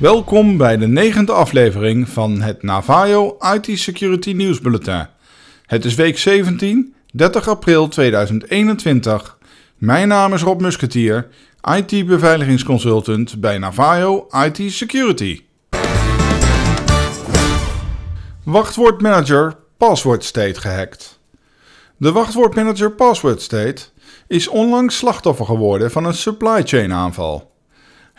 Welkom bij de negende aflevering van het Navajo IT Security News Bulletin. Het is week 17, 30 april 2021. Mijn naam is Rob Musketier, IT-beveiligingsconsultant bij Navajo IT Security. Wachtwoordmanager Password State gehackt. De wachtwoordmanager Password State is onlangs slachtoffer geworden van een supply chain aanval.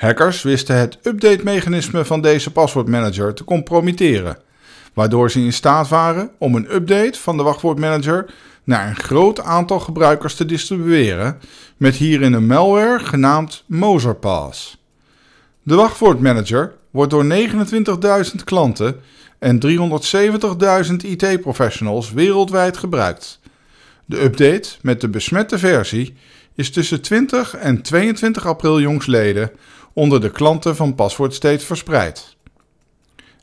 Hackers wisten het update-mechanisme van deze paswoordmanager te compromitteren, waardoor ze in staat waren om een update van de wachtwoordmanager naar een groot aantal gebruikers te distribueren met hierin een malware genaamd Mozerpass. De wachtwoordmanager wordt door 29.000 klanten en 370.000 IT-professionals wereldwijd gebruikt. De update met de besmette versie is tussen 20 en 22 april jongsleden onder de klanten van Paswoord steeds verspreid.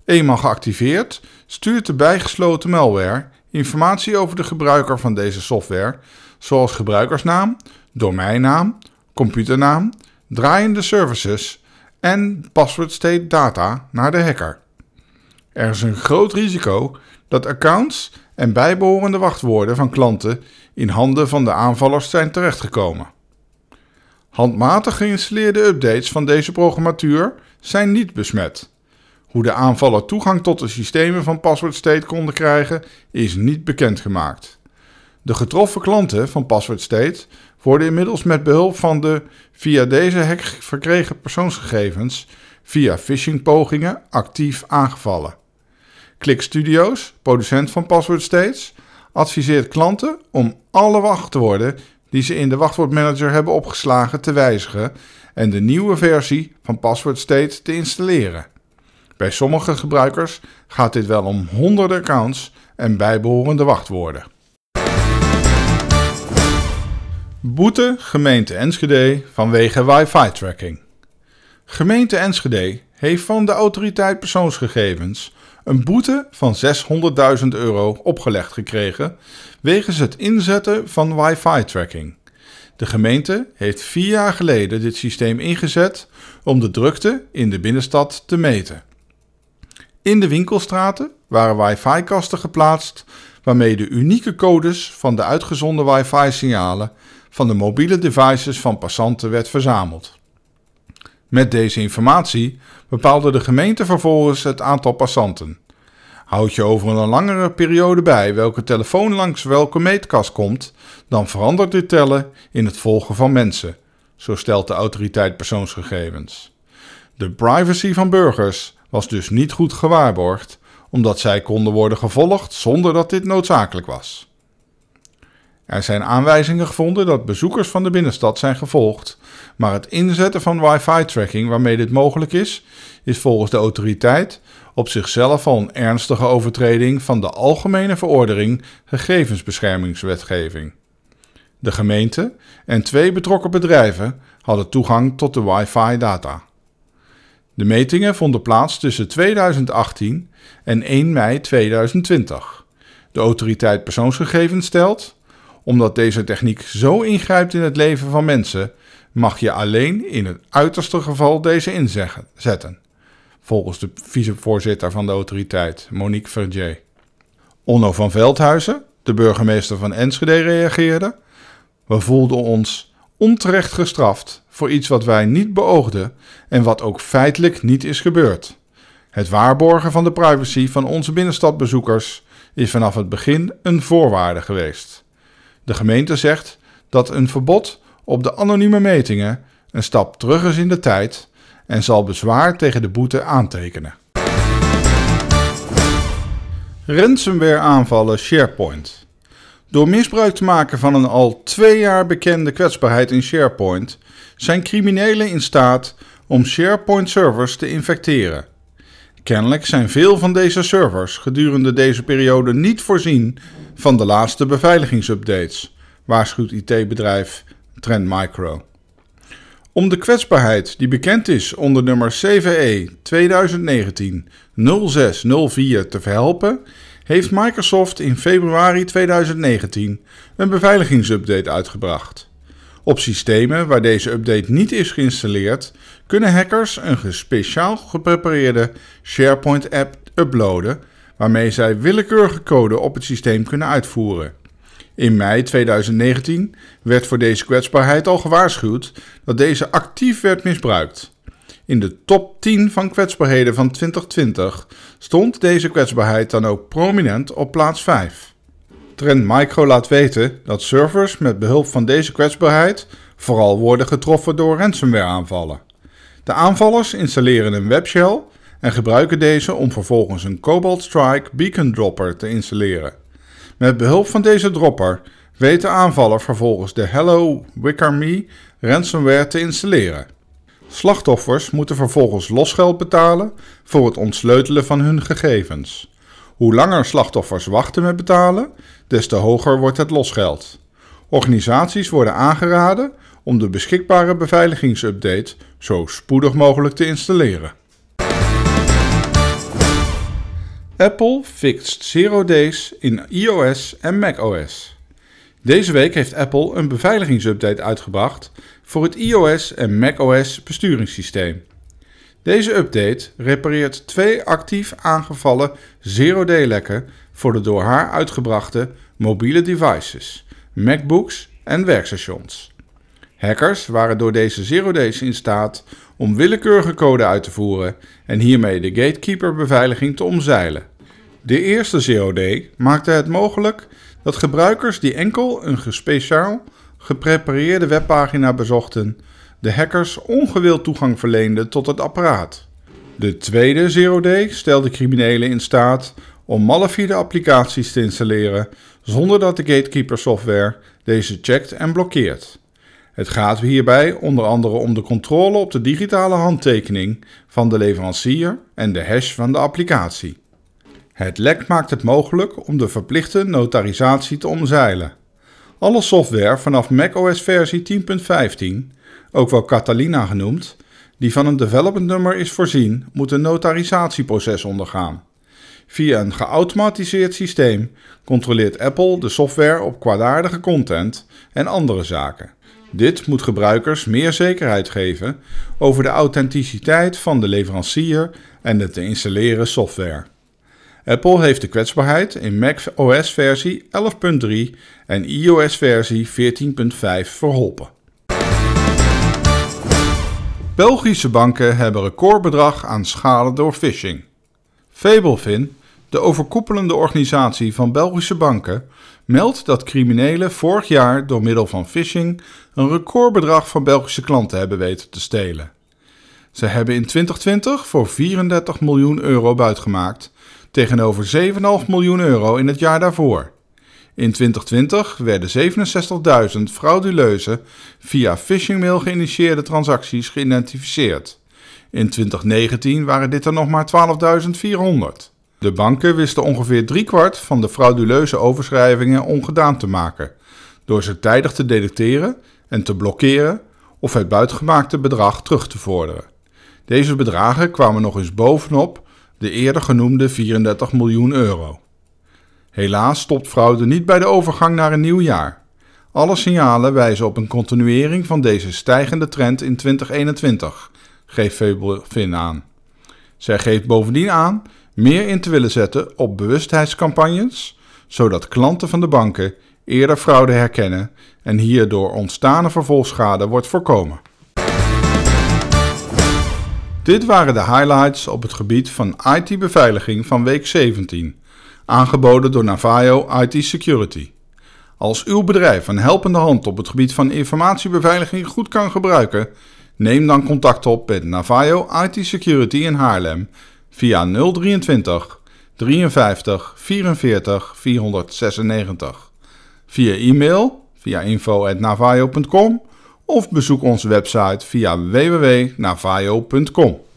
Eenmaal geactiveerd stuurt de bijgesloten malware informatie over de gebruiker van deze software, zoals gebruikersnaam, domeinnaam, computernaam, draaiende services en password state data naar de hacker. Er is een groot risico dat accounts en bijbehorende wachtwoorden van klanten in handen van de aanvallers zijn terechtgekomen. Handmatig geïnstalleerde updates van deze programmatuur zijn niet besmet. Hoe de aanvaller toegang tot de systemen van Password State konden krijgen, is niet bekendgemaakt. De getroffen klanten van Password State worden inmiddels met behulp van de via deze hack verkregen persoonsgegevens via phishingpogingen actief aangevallen. Click Studios, producent van Password States, adviseert klanten om alle wachtwoorden die ze in de wachtwoordmanager hebben opgeslagen te wijzigen en de nieuwe versie van Password State te installeren. Bij sommige gebruikers gaat dit wel om honderden accounts en bijbehorende wachtwoorden. Boete gemeente Enschede vanwege wifi-tracking. Gemeente Enschede heeft van de autoriteit persoonsgegevens een boete van 600.000 euro opgelegd gekregen wegens het inzetten van wifi-tracking. De gemeente heeft vier jaar geleden dit systeem ingezet om de drukte in de binnenstad te meten. In de winkelstraten waren wifi-kasten geplaatst waarmee de unieke codes van de uitgezonden wifi-signalen van de mobiele devices van passanten werd verzameld. Met deze informatie bepaalde de gemeente vervolgens het aantal passanten. Houd je over een langere periode bij welke telefoon langs welke meetkast komt, dan verandert dit tellen in het volgen van mensen, zo stelt de autoriteit persoonsgegevens. De privacy van burgers was dus niet goed gewaarborgd, omdat zij konden worden gevolgd zonder dat dit noodzakelijk was. Er zijn aanwijzingen gevonden dat bezoekers van de binnenstad zijn gevolgd, maar het inzetten van wifi-tracking waarmee dit mogelijk is, is volgens de autoriteit op zichzelf al een ernstige overtreding van de Algemene Verordening Gegevensbeschermingswetgeving. De gemeente en twee betrokken bedrijven hadden toegang tot de wifi-data. De metingen vonden plaats tussen 2018 en 1 mei 2020. De autoriteit persoonsgegevens stelt omdat deze techniek zo ingrijpt in het leven van mensen, mag je alleen in het uiterste geval deze inzetten. Volgens de vicevoorzitter van de autoriteit, Monique Verdier. Onno van Veldhuizen, de burgemeester van Enschede, reageerde. We voelden ons onterecht gestraft voor iets wat wij niet beoogden en wat ook feitelijk niet is gebeurd. Het waarborgen van de privacy van onze binnenstadbezoekers is vanaf het begin een voorwaarde geweest. De gemeente zegt dat een verbod op de anonieme metingen een stap terug is in de tijd en zal bezwaar tegen de boete aantekenen. Ransomware aanvallen SharePoint. Door misbruik te maken van een al twee jaar bekende kwetsbaarheid in SharePoint zijn criminelen in staat om SharePoint servers te infecteren. Kennelijk zijn veel van deze servers gedurende deze periode niet voorzien van de laatste beveiligingsupdates, waarschuwt IT-bedrijf Trend Micro. Om de kwetsbaarheid die bekend is onder nummer CVE 2019-0604 te verhelpen, heeft Microsoft in februari 2019 een beveiligingsupdate uitgebracht. Op systemen waar deze update niet is geïnstalleerd, kunnen hackers een speciaal geprepareerde SharePoint-app uploaden waarmee zij willekeurige code op het systeem kunnen uitvoeren. In mei 2019 werd voor deze kwetsbaarheid al gewaarschuwd dat deze actief werd misbruikt. In de top 10 van kwetsbaarheden van 2020 stond deze kwetsbaarheid dan ook prominent op plaats 5. Trend Micro laat weten dat servers met behulp van deze kwetsbaarheid vooral worden getroffen door ransomware aanvallen. De aanvallers installeren een webshell en gebruiken deze om vervolgens een Cobalt Strike Beacon Dropper te installeren. Met behulp van deze dropper weet de aanvaller vervolgens de Hello Wicker Me ransomware te installeren. Slachtoffers moeten vervolgens losgeld betalen voor het ontsleutelen van hun gegevens. Hoe langer slachtoffers wachten met betalen, des te hoger wordt het losgeld. Organisaties worden aangeraden om de beschikbare beveiligingsupdate zo spoedig mogelijk te installeren. Apple fixt Zero Days in iOS en macOS. Deze week heeft Apple een beveiligingsupdate uitgebracht voor het iOS en macOS besturingssysteem. Deze update repareert twee actief aangevallen zero-day lekken voor de door haar uitgebrachte mobiele devices, MacBooks en werkstations. Hackers waren door deze zero days in staat om willekeurige code uit te voeren en hiermee de gatekeeper-beveiliging te omzeilen. De eerste day maakte het mogelijk dat gebruikers die enkel een speciaal geprepareerde webpagina bezochten, de hackers ongewild toegang verleenden tot het apparaat. De tweede day stelde criminelen in staat om malafide applicaties te installeren zonder dat de gatekeeper software deze checkt en blokkeert. Het gaat hierbij onder andere om de controle op de digitale handtekening van de leverancier en de hash van de applicatie. Het lek maakt het mogelijk om de verplichte notarisatie te omzeilen. Alle software vanaf macOS versie 10.15, ook wel Catalina genoemd, die van een development nummer is voorzien, moet een notarisatieproces ondergaan. Via een geautomatiseerd systeem controleert Apple de software op kwaadaardige content en andere zaken. Dit moet gebruikers meer zekerheid geven over de authenticiteit van de leverancier en de te installeren software. Apple heeft de kwetsbaarheid in macOS versie 11.3 en iOS versie 14.5 verholpen. Belgische banken hebben recordbedrag aan schade door phishing. Fablefin, de overkoepelende organisatie van Belgische banken, meldt dat criminelen vorig jaar door middel van phishing een recordbedrag van Belgische klanten hebben weten te stelen. Ze hebben in 2020 voor 34 miljoen euro buitgemaakt, tegenover 7,5 miljoen euro in het jaar daarvoor. In 2020 werden 67.000 frauduleuze, via phishingmail geïnitieerde transacties geïdentificeerd. In 2019 waren dit er nog maar 12.400. De banken wisten ongeveer driekwart van de frauduleuze overschrijvingen ongedaan te maken, door ze tijdig te detecteren en te blokkeren of het buitgemaakte bedrag terug te vorderen. Deze bedragen kwamen nog eens bovenop de eerder genoemde 34 miljoen euro. Helaas stopt fraude niet bij de overgang naar een nieuw jaar. Alle signalen wijzen op een continuering van deze stijgende trend in 2021, geeft Fabelfin aan. Zij geeft bovendien aan meer in te willen zetten op bewustheidscampagnes, zodat klanten van de banken eerder fraude herkennen en hierdoor ontstane vervolgschade wordt voorkomen. Dit waren de highlights op het gebied van IT-beveiliging van week 17, aangeboden door Navajo IT Security. Als uw bedrijf een helpende hand op het gebied van informatiebeveiliging goed kan gebruiken, neem dan contact op met Navajo IT Security in Haarlem via 023 53 44 496. Via e-mail via info.navajo.com of bezoek onze website via www.navajo.com.